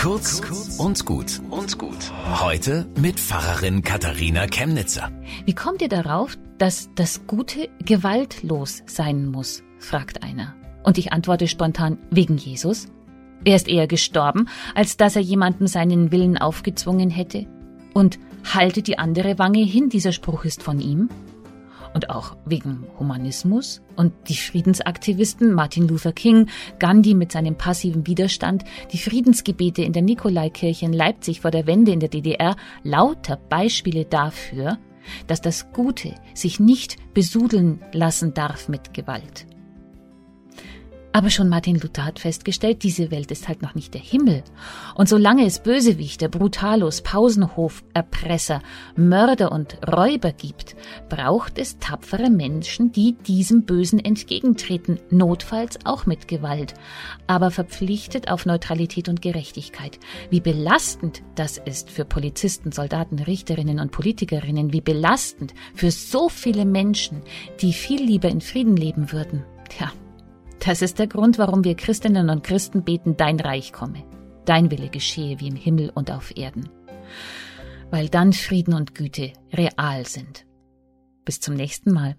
Kurz und gut und gut. Heute mit Pfarrerin Katharina Chemnitzer. Wie kommt ihr darauf, dass das Gute gewaltlos sein muss? fragt einer. Und ich antworte spontan, wegen Jesus. Er ist eher gestorben, als dass er jemandem seinen Willen aufgezwungen hätte. Und halte die andere Wange hin, dieser Spruch ist von ihm und auch wegen Humanismus und die Friedensaktivisten Martin Luther King, Gandhi mit seinem passiven Widerstand, die Friedensgebete in der Nikolaikirche in Leipzig vor der Wende in der DDR, lauter Beispiele dafür, dass das Gute sich nicht besudeln lassen darf mit Gewalt. Aber schon Martin Luther hat festgestellt, diese Welt ist halt noch nicht der Himmel. Und solange es Bösewichte, Brutalos, Pausenhof, Erpresser, Mörder und Räuber gibt, braucht es tapfere Menschen, die diesem Bösen entgegentreten, notfalls auch mit Gewalt, aber verpflichtet auf Neutralität und Gerechtigkeit. Wie belastend das ist für Polizisten, Soldaten, Richterinnen und Politikerinnen, wie belastend für so viele Menschen, die viel lieber in Frieden leben würden. Tja, das ist der Grund, warum wir Christinnen und Christen beten, dein Reich komme, dein Wille geschehe wie im Himmel und auf Erden. Weil dann Frieden und Güte real sind. Bis zum nächsten Mal.